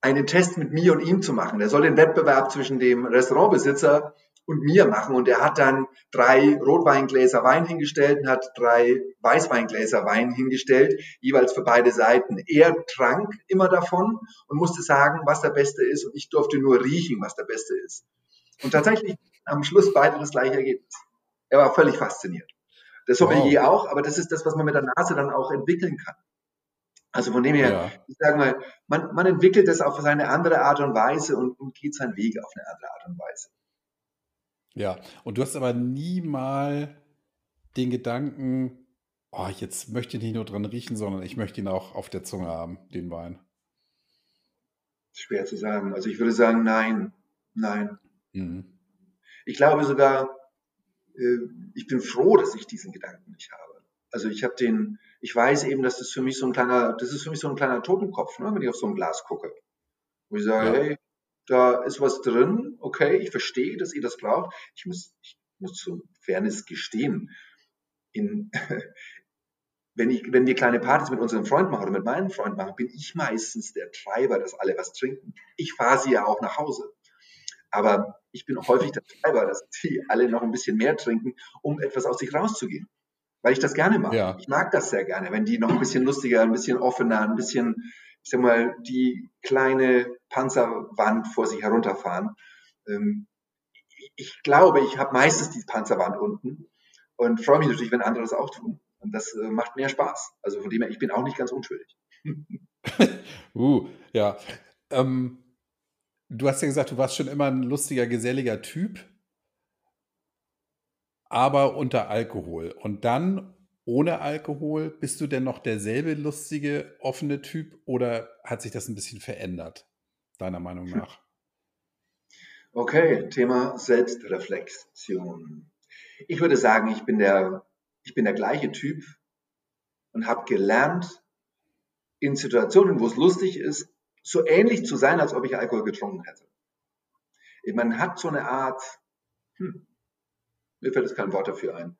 einen Test mit mir und ihm zu machen. Er soll den Wettbewerb zwischen dem Restaurantbesitzer und mir machen. Und er hat dann drei Rotweingläser Wein hingestellt und hat drei Weißweingläser Wein hingestellt, jeweils für beide Seiten. Er trank immer davon und musste sagen, was der Beste ist. Und ich durfte nur riechen, was der Beste ist. Und tatsächlich am Schluss beide das gleiche Ergebnis. Er war völlig fasziniert. Der Sommelier wow. auch, aber das ist das, was man mit der Nase dann auch entwickeln kann. Also von dem her, ja. ich sage mal, man, man entwickelt das auf seine andere Art und Weise und, und geht seinen Weg auf eine andere Art und Weise. Ja, und du hast aber nie mal den Gedanken, oh, jetzt möchte ich nicht nur dran riechen, sondern ich möchte ihn auch auf der Zunge haben, den Wein. Schwer zu sagen. Also ich würde sagen, nein, nein. Mhm. Ich glaube sogar, äh, ich bin froh, dass ich diesen Gedanken nicht habe. Also ich habe den, ich weiß eben, dass das für mich so ein kleiner, das ist für mich so ein kleiner Totenkopf, ne, wenn ich auf so ein Glas gucke. Wo ich sage, ja. hey, da ist was drin, okay, ich verstehe, dass ihr das braucht. Ich muss, ich muss zur Fairness gestehen, in, wenn, ich, wenn wir kleine Partys mit unserem Freund machen oder mit meinem Freund machen, bin ich meistens der Treiber, dass alle was trinken. Ich fahre sie ja auch nach Hause. Aber ich bin häufig der Treiber, dass die alle noch ein bisschen mehr trinken, um etwas aus sich rauszugehen. Weil ich das gerne mache. Ja. Ich mag das sehr gerne, wenn die noch ein bisschen lustiger, ein bisschen offener, ein bisschen ich sag mal, die kleine Panzerwand vor sich herunterfahren. Ähm, ich glaube, ich habe meistens die Panzerwand unten und freue mich natürlich, wenn andere das auch tun. Und das äh, macht mehr Spaß. Also von dem her, ich bin auch nicht ganz unschuldig. uh, ja. Ähm, du hast ja gesagt, du warst schon immer ein lustiger, geselliger Typ, aber unter Alkohol. Und dann ohne Alkohol, bist du denn noch derselbe lustige, offene Typ oder hat sich das ein bisschen verändert, deiner Meinung nach? Okay, Thema Selbstreflexion. Ich würde sagen, ich bin der, ich bin der gleiche Typ und habe gelernt, in Situationen, wo es lustig ist, so ähnlich zu sein, als ob ich Alkohol getrunken hätte. Man hat so eine Art, hm, mir fällt jetzt kein Wort dafür ein,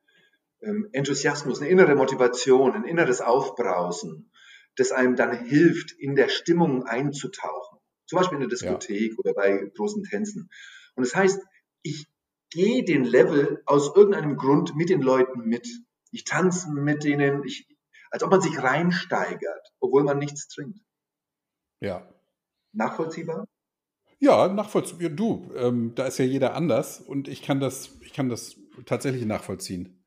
ähm, Enthusiasmus, eine innere Motivation, ein inneres Aufbrausen, das einem dann hilft, in der Stimmung einzutauchen. Zum Beispiel in der Diskothek ja. oder bei großen Tänzen. Und das heißt, ich gehe den Level aus irgendeinem Grund mit den Leuten mit. Ich tanze mit denen, ich, als ob man sich reinsteigert, obwohl man nichts trinkt. Ja. Nachvollziehbar? Ja, nachvollziehbar. Du, ähm, da ist ja jeder anders und ich kann das, ich kann das tatsächlich nachvollziehen.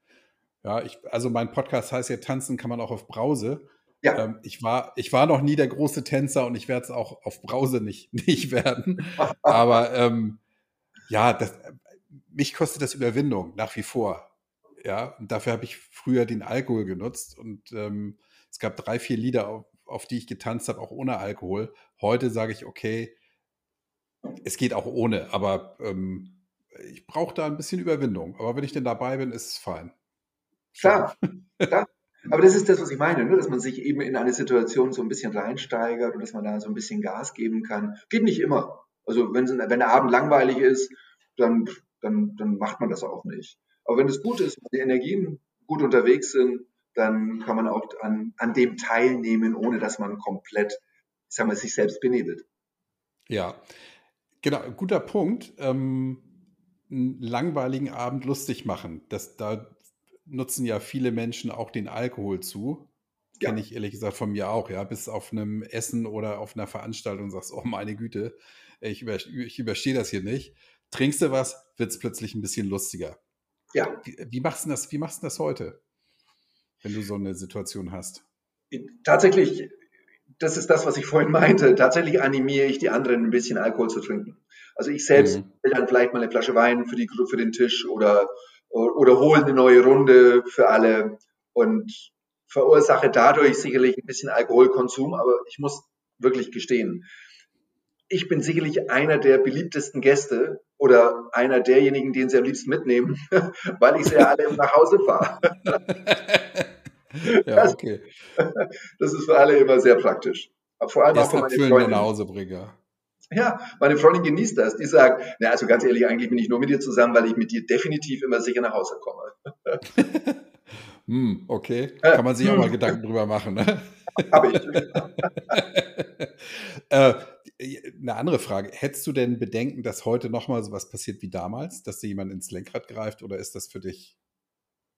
Ja, ich, also mein Podcast heißt ja Tanzen kann man auch auf Brause. Ja. Ähm, ich, war, ich war noch nie der große Tänzer und ich werde es auch auf Brause nicht, nicht werden. Aber ähm, ja, das, mich kostet das Überwindung nach wie vor. Ja, und dafür habe ich früher den Alkohol genutzt und ähm, es gab drei, vier Lieder, auf, auf die ich getanzt habe, auch ohne Alkohol. Heute sage ich, okay, es geht auch ohne, aber ähm, ich brauche da ein bisschen Überwindung. Aber wenn ich denn dabei bin, ist es fein. Klar, klar. Aber das ist das, was ich meine, ne? dass man sich eben in eine Situation so ein bisschen reinsteigert und dass man da so ein bisschen Gas geben kann. Geht nicht immer. Also wenn, wenn der Abend langweilig ist, dann, dann, dann macht man das auch nicht. Aber wenn es gut ist, wenn die Energien gut unterwegs sind, dann kann man auch an, an dem teilnehmen, ohne dass man komplett, ich sag mal, sich selbst benebelt. Ja, genau, guter Punkt. Ähm, einen langweiligen Abend lustig machen. Das, da nutzen ja viele Menschen auch den Alkohol zu. Ja. Kenne ich ehrlich gesagt von mir auch, ja. Bis auf einem Essen oder auf einer Veranstaltung sagst, oh meine Güte, ich, über, ich überstehe das hier nicht. Trinkst du was, wird es plötzlich ein bisschen lustiger. Ja. Wie, wie, machst du das, wie machst du das heute, wenn du so eine Situation hast? Tatsächlich, das ist das, was ich vorhin meinte. Tatsächlich animiere ich die anderen, ein bisschen Alkohol zu trinken. Also ich selbst mhm. will dann vielleicht mal eine Flasche Wein für, die, für den Tisch oder oder hole eine neue Runde für alle und verursache dadurch sicherlich ein bisschen Alkoholkonsum, aber ich muss wirklich gestehen, ich bin sicherlich einer der beliebtesten Gäste oder einer derjenigen, den sie am liebsten mitnehmen, weil ich sie ja alle nach Hause fahre. ja, okay. Das ist für alle immer sehr praktisch. Vor allem auch für meine Freunde. nach Hause bringen. Ja, meine Freundin genießt das. Die sagt, na, also ganz ehrlich, eigentlich bin ich nur mit dir zusammen, weil ich mit dir definitiv immer sicher nach Hause komme. hm, okay. Kann man sich auch mal Gedanken drüber machen, ne? Habe ich. äh, eine andere Frage. Hättest du denn Bedenken, dass heute nochmal so was passiert wie damals, dass dir jemand ins Lenkrad greift oder ist das für dich,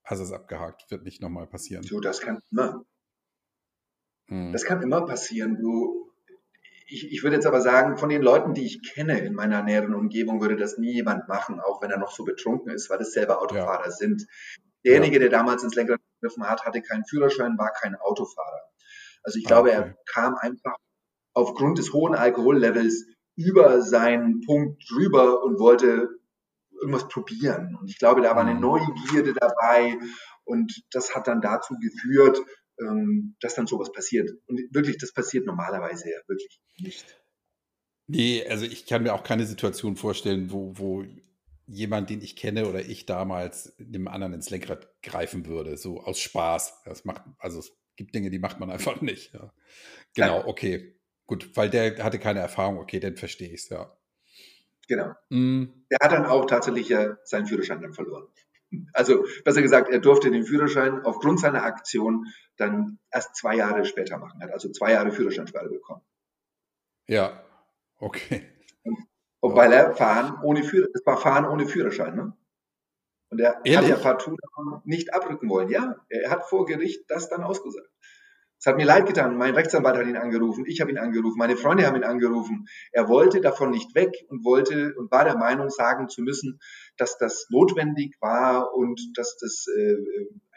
hast es abgehakt, wird nicht nochmal passieren? Du, das kann immer. Hm. Das kann immer passieren. Du, ich, ich würde jetzt aber sagen, von den Leuten, die ich kenne in meiner näheren Umgebung, würde das nie jemand machen, auch wenn er noch so betrunken ist, weil es selber Autofahrer ja. sind. Derjenige, ja. der damals ins Lenkrad gegriffen hat, hatte keinen Führerschein, war kein Autofahrer. Also ich glaube, okay. er kam einfach aufgrund des hohen Alkohollevels über seinen Punkt drüber und wollte irgendwas probieren. Und ich glaube, da war eine mhm. Neugierde dabei und das hat dann dazu geführt, ähm, dass dann sowas passiert. Und wirklich, das passiert normalerweise ja wirklich nicht. Nee, also ich kann mir auch keine Situation vorstellen, wo, wo jemand, den ich kenne oder ich damals dem anderen ins Lenkrad greifen würde, so aus Spaß. Das macht, also es gibt Dinge, die macht man einfach nicht. Ja. Genau, okay. Gut, weil der hatte keine Erfahrung, okay, dann verstehe ich es, ja. Genau. Mm. Der hat dann auch tatsächlich ja seinen Führerschein dann verloren. Also besser gesagt, er durfte den Führerschein aufgrund seiner Aktion dann erst zwei Jahre später machen. Er hat also zwei Jahre Führerscheinsperre bekommen. Ja, okay. Und, weil er fahren ohne Führerschein, es war Fahren ohne Führerschein, ne? Und er Ehrlich? hat ja partout nicht abrücken wollen. Ja, er hat vor Gericht das dann ausgesagt. Es hat mir leid getan. Mein Rechtsanwalt hat ihn angerufen, ich habe ihn angerufen, meine Freunde haben ihn angerufen. Er wollte davon nicht weg und wollte und war der Meinung, sagen zu müssen, dass das notwendig war und dass das äh,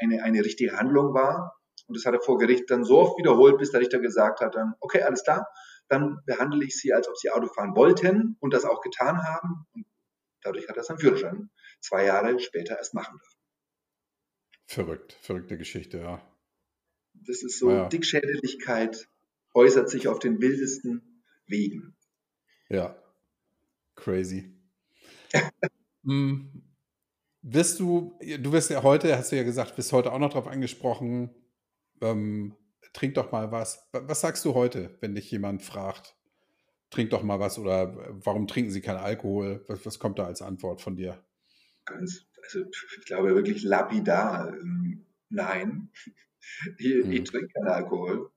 eine, eine richtige Handlung war. Und das hat er vor Gericht dann so oft wiederholt, bis der Richter gesagt hat, dann, okay, alles klar, dann behandle ich Sie, als ob Sie Auto fahren wollten und das auch getan haben. Und dadurch hat er seinen Führerschein zwei Jahre später erst machen dürfen. Verrückt, verrückte Geschichte, ja. Das ist so, ja. Dickschädeligkeit äußert sich auf den wildesten Wegen. Ja, crazy. Hm, wirst du, du wirst ja heute, hast du ja gesagt, bist heute auch noch darauf angesprochen, ähm, trink doch mal was. Was sagst du heute, wenn dich jemand fragt, trink doch mal was oder warum trinken sie keinen Alkohol? Was, was kommt da als Antwort von dir? Ganz, also ich glaube wirklich lapidar, ähm, nein, ich, hm. ich trinke keinen Alkohol.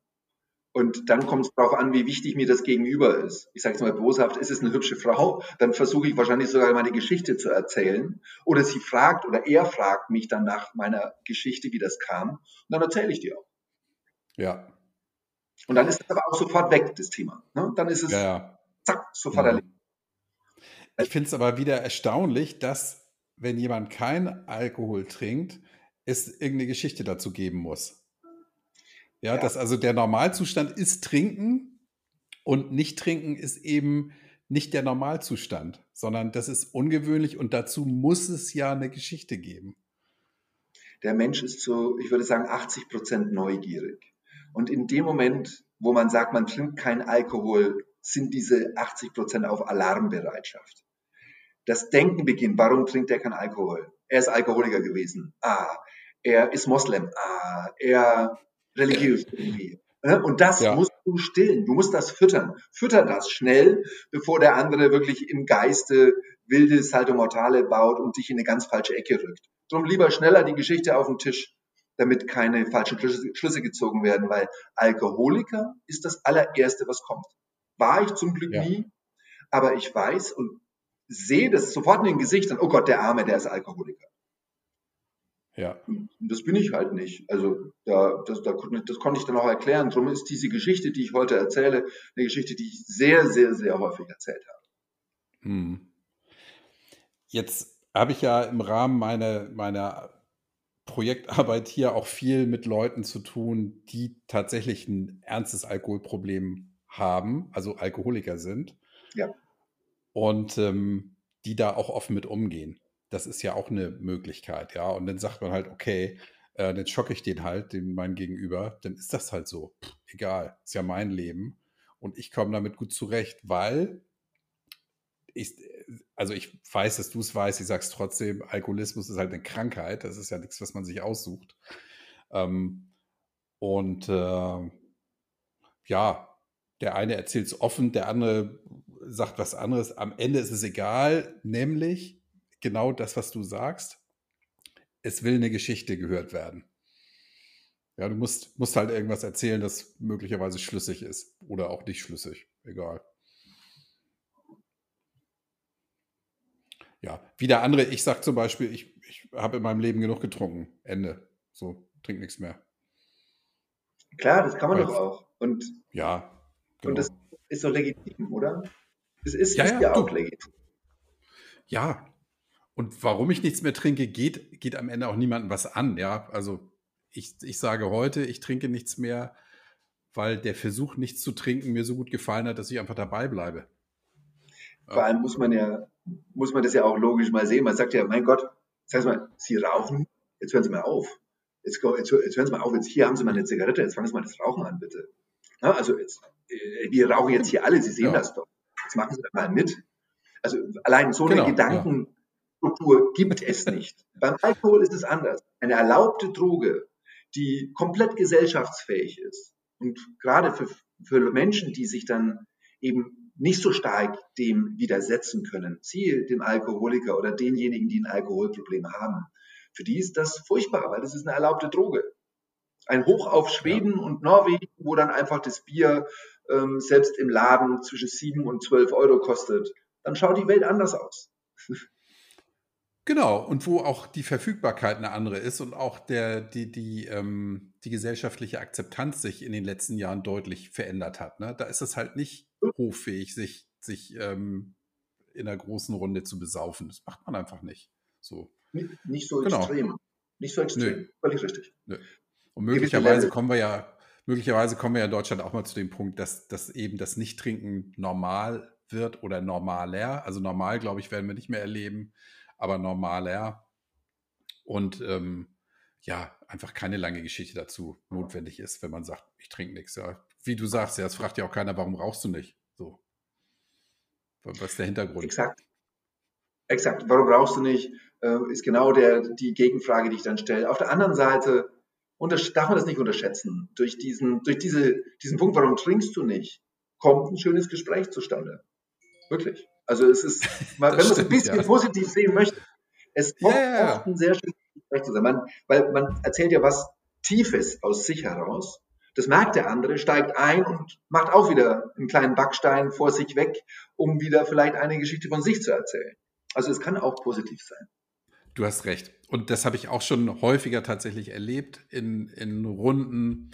Und dann kommt es darauf an, wie wichtig mir das Gegenüber ist. Ich sage es mal boshaft, ist es eine hübsche Frau, dann versuche ich wahrscheinlich sogar meine Geschichte zu erzählen. Oder sie fragt oder er fragt mich dann nach meiner Geschichte, wie das kam. Und dann erzähle ich die auch. Ja. Und dann ist es aber auch sofort weg, das Thema. Ne? Dann ist es ja, ja. zack, sofort ja. Mhm. erledigt. Ich finde es aber wieder erstaunlich, dass, wenn jemand kein Alkohol trinkt, es irgendeine Geschichte dazu geben muss. Ja, ja, dass also der Normalzustand ist trinken und nicht trinken ist eben nicht der Normalzustand, sondern das ist ungewöhnlich und dazu muss es ja eine Geschichte geben. Der Mensch ist so, ich würde sagen, 80 Prozent neugierig. Und in dem Moment, wo man sagt, man trinkt keinen Alkohol, sind diese 80 Prozent auf Alarmbereitschaft. Das Denken beginnt, warum trinkt er keinen Alkohol? Er ist Alkoholiker gewesen. Ah, er ist Moslem. Ah, er religiös irgendwie. Und das ja. musst du stillen. Du musst das füttern. Fütter das schnell, bevor der andere wirklich im Geiste wilde Salto Mortale baut und dich in eine ganz falsche Ecke rückt. Drum lieber schneller die Geschichte auf den Tisch, damit keine falschen Schlüsse gezogen werden, weil Alkoholiker ist das allererste, was kommt. War ich zum Glück ja. nie, aber ich weiß und sehe das sofort in den Gesichtern, oh Gott, der Arme, der ist Alkoholiker. Ja. Und das bin ich halt nicht. Also da, das, da, das konnte ich dann auch erklären. Darum ist diese Geschichte, die ich heute erzähle, eine Geschichte, die ich sehr, sehr, sehr häufig erzählt habe. Hm. Jetzt habe ich ja im Rahmen meiner, meiner Projektarbeit hier auch viel mit Leuten zu tun, die tatsächlich ein ernstes Alkoholproblem haben, also Alkoholiker sind. Ja. Und ähm, die da auch offen mit umgehen das ist ja auch eine Möglichkeit, ja. Und dann sagt man halt, okay, äh, dann schocke ich den halt, den mein Gegenüber, dann ist das halt so. Pff, egal, ist ja mein Leben. Und ich komme damit gut zurecht, weil ich, also ich weiß, dass du es weißt, ich sage es trotzdem, Alkoholismus ist halt eine Krankheit, das ist ja nichts, was man sich aussucht. Ähm, und äh, ja, der eine erzählt es offen, der andere sagt was anderes. Am Ende ist es egal, nämlich genau das, was du sagst. Es will eine Geschichte gehört werden. Ja, du musst, musst halt irgendwas erzählen, das möglicherweise schlüssig ist oder auch nicht schlüssig. Egal. Ja, wie der andere, ich sag zum Beispiel, ich, ich habe in meinem Leben genug getrunken. Ende. So, trink nichts mehr. Klar, das kann man Weil, doch auch. Und, ja. Genau. Und das ist doch legitim, oder? Es ist ja, ist ja, ja auch legitim. Ja, und warum ich nichts mehr trinke, geht, geht am Ende auch niemandem was an. Ja, also ich, ich sage heute, ich trinke nichts mehr, weil der Versuch, nichts zu trinken, mir so gut gefallen hat, dass ich einfach dabei bleibe. Vor allem muss man ja, muss man das ja auch logisch mal sehen. Man sagt ja, mein Gott, sag mal, Sie rauchen, jetzt hören Sie mal auf. Jetzt, jetzt, jetzt hören Sie mal auf, jetzt hier haben Sie mal eine Zigarette, jetzt fangen Sie mal das Rauchen an, bitte. Ja, also jetzt, äh, wir rauchen jetzt hier alle, Sie sehen ja. das doch. Machen Sie da mal mit. Also allein so genau, eine Gedanken, ja. Gibt es nicht. Beim Alkohol ist es anders. Eine erlaubte Droge, die komplett gesellschaftsfähig ist und gerade für, für Menschen, die sich dann eben nicht so stark dem widersetzen können, siehe dem Alkoholiker oder denjenigen, die ein Alkoholproblem haben, für die ist das furchtbar, weil das ist eine erlaubte Droge. Ein Hoch auf Schweden ja. und Norwegen, wo dann einfach das Bier ähm, selbst im Laden zwischen sieben und zwölf Euro kostet, dann schaut die Welt anders aus. Genau, und wo auch die Verfügbarkeit eine andere ist und auch der, die, die, ähm, die gesellschaftliche Akzeptanz sich in den letzten Jahren deutlich verändert hat. Ne? Da ist es halt nicht hoffähig, sich, sich ähm, in einer großen Runde zu besaufen. Das macht man einfach nicht. So. Nicht, nicht so genau. extrem. Nicht so extrem. Nö. Völlig richtig. Nö. Und möglicherweise kommen wir ja, möglicherweise kommen wir ja in Deutschland auch mal zu dem Punkt, dass, dass eben das Nichttrinken normal wird oder normaler. Also normal, glaube ich, werden wir nicht mehr erleben aber normaler. Und ähm, ja, einfach keine lange Geschichte dazu notwendig ist, wenn man sagt, ich trinke nichts. Ja. Wie du sagst, ja, es fragt ja auch keiner, warum rauchst du nicht? So. Was ist der Hintergrund? Exakt. Exakt. Warum brauchst du nicht? Äh, ist genau der, die Gegenfrage, die ich dann stelle. Auf der anderen Seite darf man das nicht unterschätzen. Durch diesen, durch diese, diesen Punkt, warum trinkst du nicht, kommt ein schönes Gespräch zustande. Wirklich. Also es ist, wenn man es ein bisschen ja. positiv sehen möchte, es kommt yeah. oft ein sehr schönes Gespräch zusammen. Man, weil man erzählt ja was Tiefes aus sich heraus. Das merkt der andere, steigt ein und macht auch wieder einen kleinen Backstein vor sich weg, um wieder vielleicht eine Geschichte von sich zu erzählen. Also es kann auch positiv sein. Du hast recht. Und das habe ich auch schon häufiger tatsächlich erlebt in, in Runden,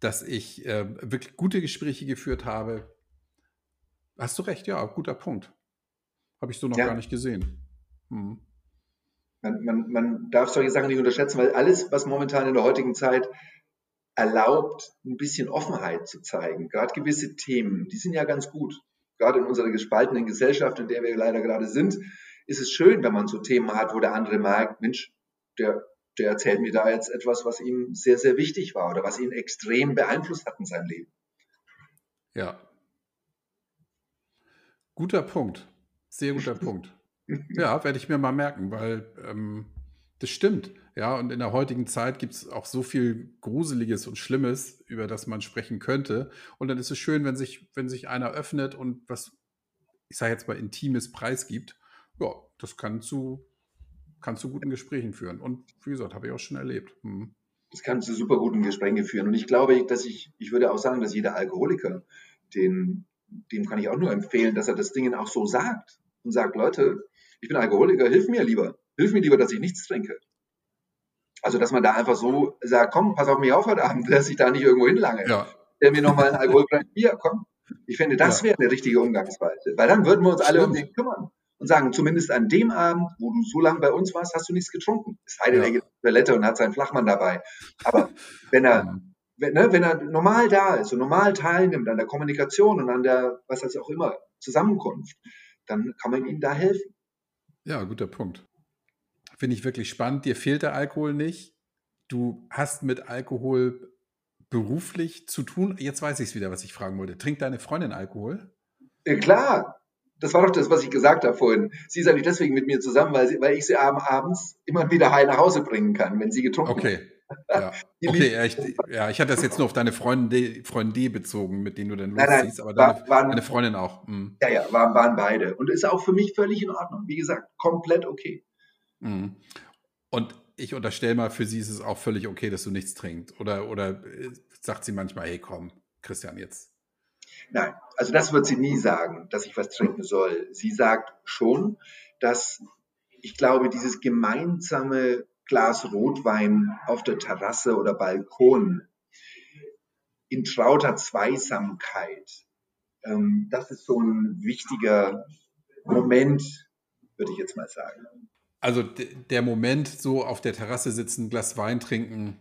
dass ich äh, wirklich gute Gespräche geführt habe. Hast du recht, ja, guter Punkt. Habe ich so noch ja. gar nicht gesehen. Hm. Man, man, man darf solche Sachen nicht unterschätzen, weil alles, was momentan in der heutigen Zeit erlaubt, ein bisschen Offenheit zu zeigen. Gerade gewisse Themen, die sind ja ganz gut. Gerade in unserer gespaltenen Gesellschaft, in der wir leider gerade sind, ist es schön, wenn man so Themen hat, wo der andere merkt, Mensch, der, der erzählt mir da jetzt etwas, was ihm sehr, sehr wichtig war oder was ihn extrem beeinflusst hat in seinem Leben. Ja. Guter Punkt. Sehr guter Punkt. Ja, werde ich mir mal merken, weil ähm, das stimmt. Ja, und in der heutigen Zeit gibt es auch so viel Gruseliges und Schlimmes, über das man sprechen könnte. Und dann ist es schön, wenn sich, wenn sich einer öffnet und was, ich sage jetzt mal, Intimes preisgibt. Ja, das kann zu, kann zu guten Gesprächen führen. Und wie gesagt, habe ich auch schon erlebt. Hm. Das kann zu super guten Gesprächen führen. Und ich glaube, dass ich, ich würde auch sagen, dass jeder Alkoholiker, den, dem kann ich auch nur empfehlen, dass er das Ding auch so sagt und sagt, Leute, ich bin Alkoholiker, hilf mir lieber. Hilf mir lieber, dass ich nichts trinke. Also, dass man da einfach so sagt, komm, pass auf mich auf heute Abend, dass ich da nicht irgendwo hinlange. Ja. Stell mir nochmal ein alkoholfreies Bier, komm. Ich finde, das ja. wäre eine richtige Umgangsweise. Weil dann würden wir uns Stimmt. alle um den kümmern und sagen, zumindest an dem Abend, wo du so lange bei uns warst, hast du nichts getrunken. Es sei denn, ja. er geht Toilette und hat seinen Flachmann dabei. Aber wenn er, wenn, ne, wenn er normal da ist und normal teilnimmt an der Kommunikation und an der, was heißt auch immer, Zusammenkunft, dann kann man ihm da helfen. Ja, guter Punkt. Finde ich wirklich spannend. Dir fehlt der Alkohol nicht. Du hast mit Alkohol beruflich zu tun. Jetzt weiß ich es wieder, was ich fragen wollte. Trinkt deine Freundin Alkohol? Klar. Das war doch das, was ich gesagt habe vorhin. Sie ist eigentlich deswegen mit mir zusammen, weil, sie, weil ich sie abends immer wieder heil nach Hause bringen kann, wenn sie getrunken okay. hat. Ja. okay, ja ich, ja, ich hatte das jetzt nur auf deine Freundin D, Freundin bezogen, mit denen du dann losziehst, aber deine, waren, deine Freundin auch. Mhm. Ja, ja, waren, waren beide. Und ist auch für mich völlig in Ordnung. Wie gesagt, komplett okay. Mhm. Und ich unterstelle mal, für sie ist es auch völlig okay, dass du nichts trinkst. Oder, oder äh, sagt sie manchmal, hey komm, Christian, jetzt. Nein, also das wird sie nie sagen, dass ich was trinken soll. Sie sagt schon, dass ich glaube, dieses gemeinsame Glas Rotwein auf der Terrasse oder Balkon in trauter Zweisamkeit, ähm, das ist so ein wichtiger Moment, würde ich jetzt mal sagen. Also der Moment, so auf der Terrasse sitzen, Glas Wein trinken,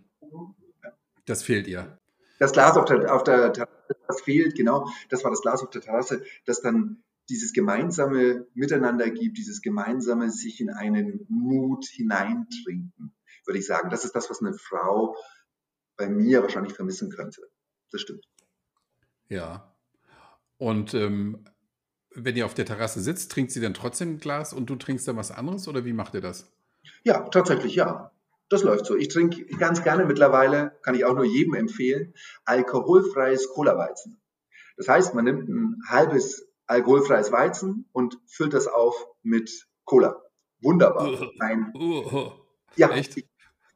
das fehlt ihr. Das Glas auf der, auf der Terrasse, das fehlt, genau. Das war das Glas auf der Terrasse, das dann dieses gemeinsame Miteinander gibt, dieses gemeinsame sich in einen Mut hineintrinken, würde ich sagen. Das ist das, was eine Frau bei mir wahrscheinlich vermissen könnte. Das stimmt. Ja. Und ähm, wenn ihr auf der Terrasse sitzt, trinkt sie dann trotzdem ein Glas und du trinkst dann was anderes oder wie macht ihr das? Ja, tatsächlich ja. Das läuft so. Ich trinke ganz gerne mittlerweile, kann ich auch nur jedem empfehlen, alkoholfreies Cola-Weizen. Das heißt, man nimmt ein halbes alkoholfreies Weizen und füllt das auf mit Cola. Wunderbar. Ein, ja, Echt?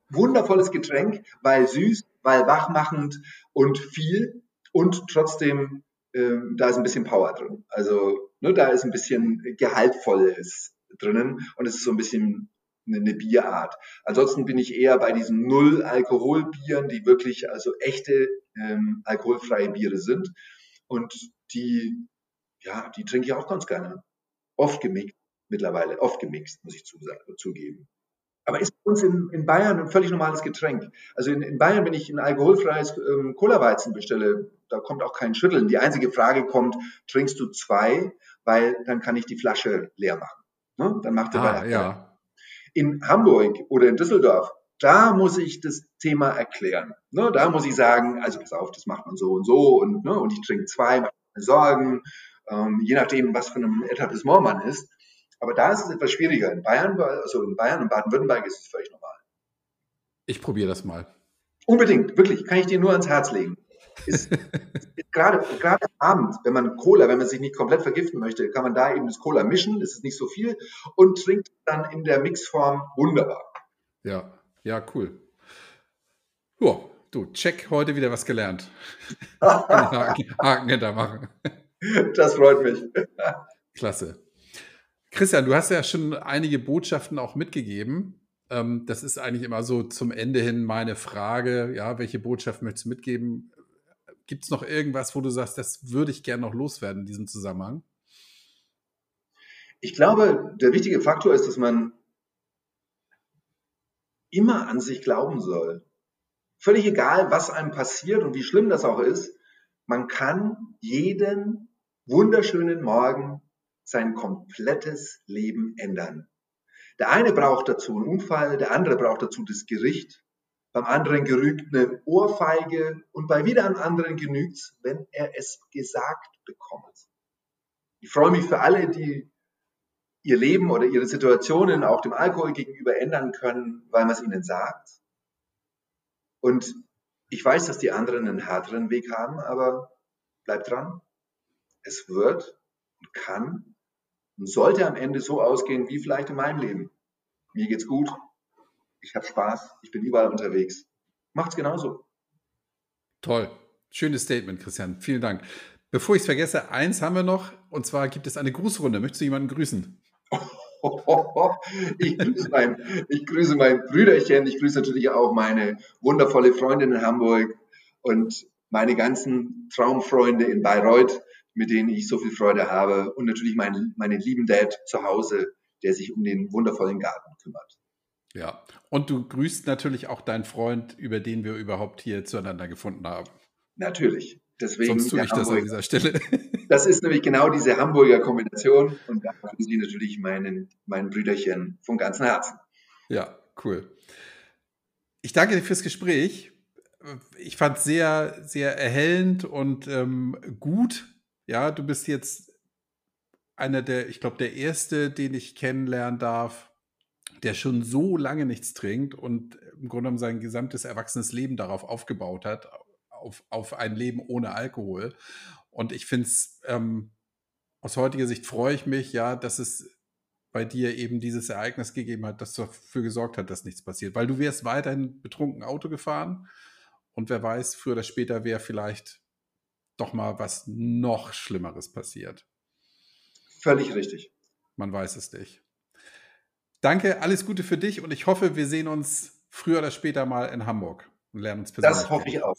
wundervolles Getränk, weil süß, weil wachmachend und viel und trotzdem äh, da ist ein bisschen Power drin. Also ne, da ist ein bisschen Gehaltvolles drinnen und es ist so ein bisschen eine, Bierart. Ansonsten bin ich eher bei diesen Null-Alkohol-Bieren, die wirklich also echte ähm, alkoholfreie Biere sind. Und die, ja, die trinke ich auch ganz gerne. Oft gemixt, mittlerweile, oft gemixt, muss ich zugeben. Aber ist bei uns in, in Bayern ein völlig normales Getränk. Also in, in Bayern, wenn ich ein alkoholfreies ähm, Cola-Weizen bestelle, da kommt auch kein Schütteln. Die einzige Frage kommt, trinkst du zwei, weil dann kann ich die Flasche leer machen. Ne? Dann macht er ah. Ja. In Hamburg oder in Düsseldorf, da muss ich das Thema erklären. Ne? Da muss ich sagen, also pass auf, das macht man so und so und, ne? und ich trinke zwei, mache mir Sorgen, ähm, je nachdem, was für ein Etablissement man ist. Aber da ist es etwas schwieriger. In Bayern, also in Bayern und Baden-Württemberg ist es völlig normal. Ich probiere das mal. Unbedingt, wirklich, kann ich dir nur ans Herz legen. Ist, ist gerade, gerade Abend, wenn man Cola, wenn man sich nicht komplett vergiften möchte, kann man da eben das Cola mischen, das ist nicht so viel, und trinkt dann in der Mixform wunderbar. Ja, ja, cool. Ja, du, check, heute wieder was gelernt. Haken, Haken hintermachen. Das freut mich. Klasse. Christian, du hast ja schon einige Botschaften auch mitgegeben. Ähm, das ist eigentlich immer so zum Ende hin meine Frage. Ja, welche Botschaft möchtest du mitgeben? Gibt es noch irgendwas, wo du sagst, das würde ich gerne noch loswerden in diesem Zusammenhang? Ich glaube, der wichtige Faktor ist, dass man immer an sich glauben soll. Völlig egal, was einem passiert und wie schlimm das auch ist, man kann jeden wunderschönen Morgen sein komplettes Leben ändern. Der eine braucht dazu einen Unfall, der andere braucht dazu das Gericht, beim anderen genügt eine Ohrfeige und bei wieder einem anderen genügt es, wenn er es gesagt bekommt. Ich freue mich für alle, die ihr Leben oder ihre Situationen auch dem Alkohol gegenüber ändern können, weil man es ihnen sagt. Und ich weiß, dass die anderen einen härteren Weg haben, aber bleibt dran. Es wird und kann und sollte am Ende so ausgehen wie vielleicht in meinem Leben. Mir geht's gut, ich habe Spaß, ich bin überall unterwegs. Macht's genauso. Toll. Schönes Statement, Christian. Vielen Dank. Bevor ich es vergesse, eins haben wir noch, und zwar gibt es eine Grußrunde. Möchtest du jemanden grüßen? Ich grüße, mein, ich grüße mein Brüderchen, ich grüße natürlich auch meine wundervolle Freundin in Hamburg und meine ganzen Traumfreunde in Bayreuth mit denen ich so viel Freude habe und natürlich meinen, meinen lieben Dad zu Hause, der sich um den wundervollen Garten kümmert. Ja, und du grüßt natürlich auch deinen Freund, über den wir überhaupt hier zueinander gefunden haben. Natürlich. Deswegen Sonst tue ich das an dieser Stelle. Das ist nämlich genau diese Hamburger Kombination und da grüße ich natürlich meinen, meinen Brüderchen von ganzem Herzen. Ja, cool. Ich danke dir fürs Gespräch. Ich fand es sehr, sehr erhellend und ähm, gut, ja, du bist jetzt einer der, ich glaube, der erste, den ich kennenlernen darf, der schon so lange nichts trinkt und im Grunde genommen sein gesamtes erwachsenes Leben darauf aufgebaut hat, auf, auf ein Leben ohne Alkohol. Und ich finde es, ähm, aus heutiger Sicht freue ich mich, ja, dass es bei dir eben dieses Ereignis gegeben hat, das dafür gesorgt hat, dass nichts passiert. Weil du wärst weiterhin betrunken Auto gefahren und wer weiß, früher oder später wäre vielleicht doch mal was noch Schlimmeres passiert. Völlig richtig. Man weiß es nicht. Danke, alles Gute für dich und ich hoffe, wir sehen uns früher oder später mal in Hamburg und lernen uns persönlich. Das hoffe ich auch.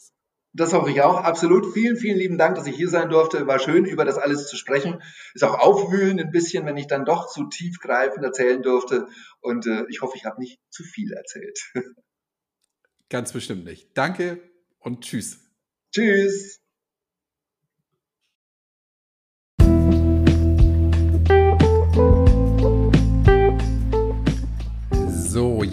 Das hoffe ich auch. Absolut. Vielen, vielen lieben Dank, dass ich hier sein durfte. War schön, über das alles zu sprechen. Ist auch aufwühlend ein bisschen, wenn ich dann doch zu tiefgreifend erzählen durfte. Und äh, ich hoffe, ich habe nicht zu viel erzählt. Ganz bestimmt nicht. Danke und tschüss. Tschüss.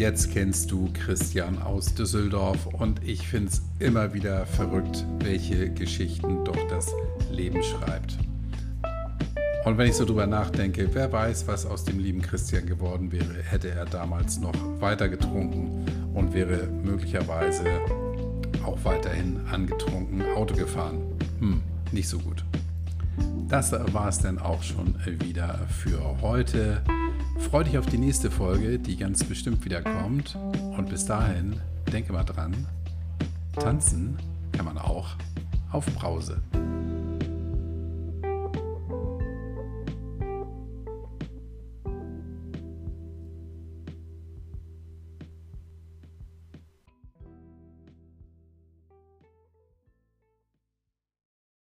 Jetzt kennst du Christian aus Düsseldorf und ich finde es immer wieder verrückt, welche Geschichten doch das Leben schreibt. Und wenn ich so drüber nachdenke, wer weiß, was aus dem lieben Christian geworden wäre, hätte er damals noch weiter getrunken und wäre möglicherweise auch weiterhin angetrunken Auto gefahren. Hm, nicht so gut. Das war es dann auch schon wieder für heute. Freue dich auf die nächste Folge, die ganz bestimmt wieder kommt. Und bis dahin, denke mal dran, tanzen kann man auch auf Brause.